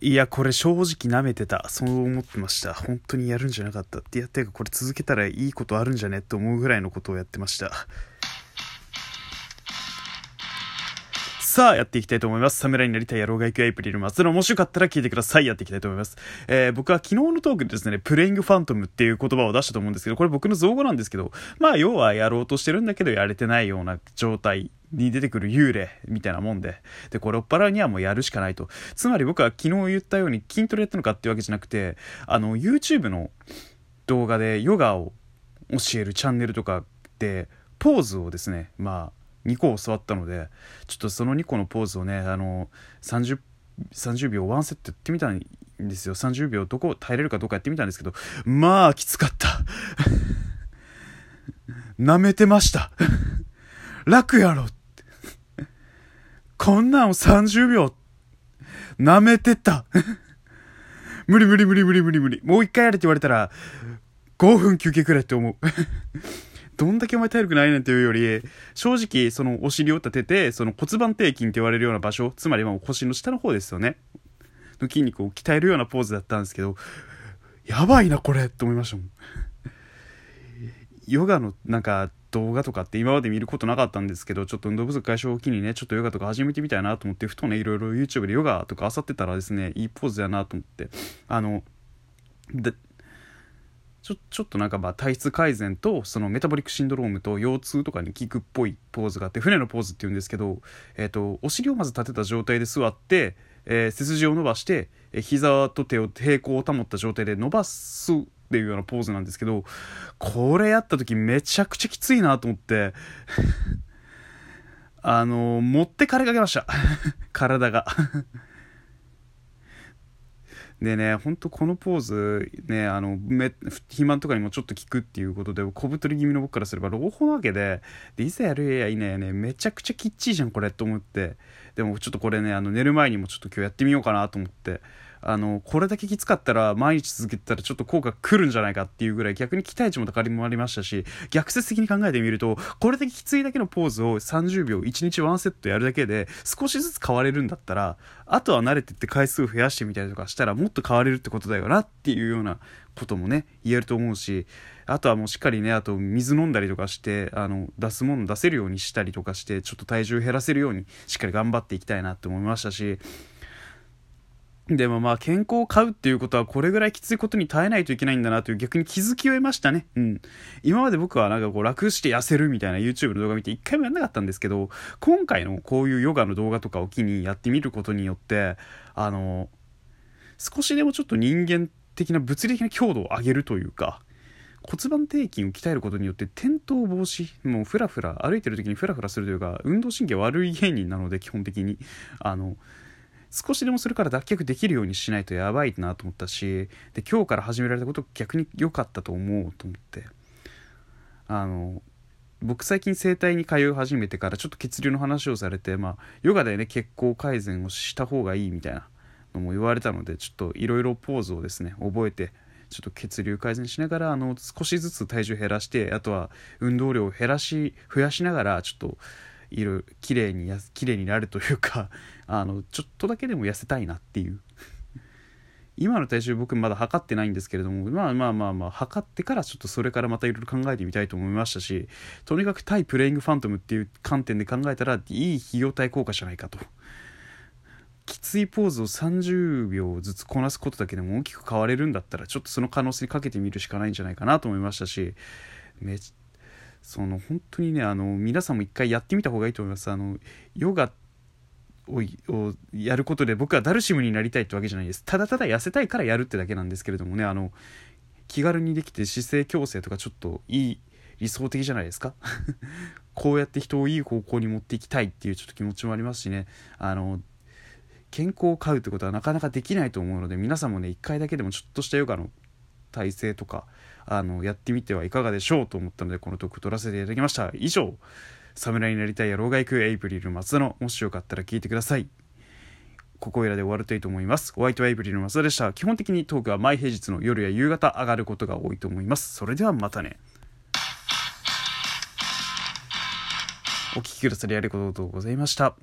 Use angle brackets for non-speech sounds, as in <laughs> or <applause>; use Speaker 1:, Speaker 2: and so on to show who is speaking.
Speaker 1: いや、これ正直舐めてた。そう思ってました。本当にやるんじゃなかったってやってか、これ続けたらいいことあるんじゃねって思うぐらいのことをやってました。さあ、やっていきたいと思います。侍になりたい野郎が行くエイプリル松の面白かったら聞いてください。やっていきたいと思います。えー、僕は昨日のトークでですね、プレイングファントムっていう言葉を出したと思うんですけど、これ僕の造語なんですけど、まあ、要はやろうとしてるんだけど、やれてないような状態に出てくる幽霊みたいなもんで、で、これ追っ払うにはもうやるしかないと。つまり僕は昨日言ったように筋トレやったのかっていうわけじゃなくて、あの、YouTube の動画でヨガを教えるチャンネルとかで、ポーズをですね、まあ、2個教わったのでちょっとその2個のポーズをねあの 30, 30秒ワンセットやってみたんですよ。30秒どこ耐えれるかどうかやってみたんですけどまあきつかった。<laughs> なめてました。<laughs> 楽やろこんなんを30秒なめてた <laughs> 無理無理無理無理無理無理もう一回やれって言われたら5分休憩くらいって思う <laughs> どんだけお前体力ないねんっていうより、正直、そのお尻を立てて、その骨盤底筋って言われるような場所、つまりまあ腰の下の方ですよね。の筋肉を鍛えるようなポーズだったんですけど、やばいな、これって思いましたもん。ヨガのなんか動画とかって今まで見ることなかったんですけど、ちょっと運動不足解消を機にね、ちょっとヨガとか始めてみたいなと思って、ふとね、いろいろ YouTube でヨガとか漁ってたらですね、いいポーズやなと思って、あの、で、ちょちょっとなんかまあ体質改善とそのメタボリックシンドロームと腰痛とかに効くっぽいポーズがあって船のポーズっていうんですけど、えーと、お尻をまず立てた状態で座って、えー、背筋を伸ばして、えー、膝と手を平行を保った状態で伸ばすっていうようなポーズなんですけどこれやった時めちゃくちゃきついなと思って <laughs> あの、持ってかれかけました。<laughs> 体が。<laughs> でね、ほんとこのポーズ、ね、あの、め肥満とかにもちょっと効くっていうことで、小太り気味の僕からすれば朗報なわけで、で、いざやるやいねやね、めちゃくちゃきっちいじゃん、これ、と思って。でもちょっとこれね、あの、寝る前にもちょっと今日やってみようかなと思って、あのこれだけきつかったら毎日続けてたらちょっと効果くるんじゃないかっていうぐらい逆に期待値も高まりましたし逆説的に考えてみるとこれだけきついだけのポーズを30秒1日1セットやるだけで少しずつ変われるんだったらあとは慣れてって回数を増やしてみたりとかしたらもっと変われるってことだよなっていうようなこともね言えると思うしあとはもうしっかりねあと水飲んだりとかしてあの出すもの出せるようにしたりとかしてちょっと体重減らせるようにしっかり頑張っていきたいなって思いましたしでもまあ健康を買うっていうことはこれぐらいきついことに耐えないといけないんだなという逆に気づきを得ましたね。うん。今まで僕はなんかこう楽して痩せるみたいな YouTube の動画見て一回もやんなかったんですけど、今回のこういうヨガの動画とかを機にやってみることによって、あの、少しでもちょっと人間的な物理的な強度を上げるというか、骨盤底筋を鍛えることによって転倒防止もうフラフラ歩いてる時にフラフラするというか運動神経悪い芸人なので基本的にあの少しでもそれから脱却できるようにしないとやばいなと思ったしで今日から始められたこと逆に良かったと思うと思って。あの僕最近整体に通い始めてからちょっと血流の話をされて、まあ、ヨガでね血行改善をした方がいいみたいなのも言われたのでちょっといろいろポーズをですね覚えてちょっと血流改善しながらあの少しずつ体重減らしてあとは運動量を減らし増やしながらちょっといる綺麗にや綺麗になるというか <laughs> あのちょっとだけでも痩せたいなっていう。今の体重僕まだ測ってないんですけれどもまあまあまあまあ測ってからちょっとそれからまたいろいろ考えてみたいと思いましたしとにかく対プレイングファントムっていう観点で考えたらいい費用対効果じゃないかと。きついポーズを30秒ずつこなすことだけでも大きく変われるんだったらちょっとその可能性にかけてみるしかないんじゃないかなと思いましたしめその本当にねあの皆さんも一回やってみた方がいいと思います。あのヨガをやることで僕はダルシムになりたいってわけじゃないです。ただただ痩せたいからやるってだけなんですけれどもね。あの気軽にできて姿勢矯正とかちょっといい理想的じゃないですか。<laughs> こうやって人をいい方向に持っていきたいっていうちょっと気持ちもありますしね。あの健康を飼うってことはなかなかできないと思うので皆さんもね一回だけでもちょっとしたヨガの体制とかあのやってみてはいかがでしょうと思ったのでこのトーク取らせていただきました。以上侍になりたい野郎が行くエイプリル松田のもしよかったら聞いてください。ここいらで終わるといいと思います。ホワイトエイプリル松田でした。基本的にトークは毎平日の夜や夕方上がることが多いと思います。それではまたね。お聴きくださりありがとうございました。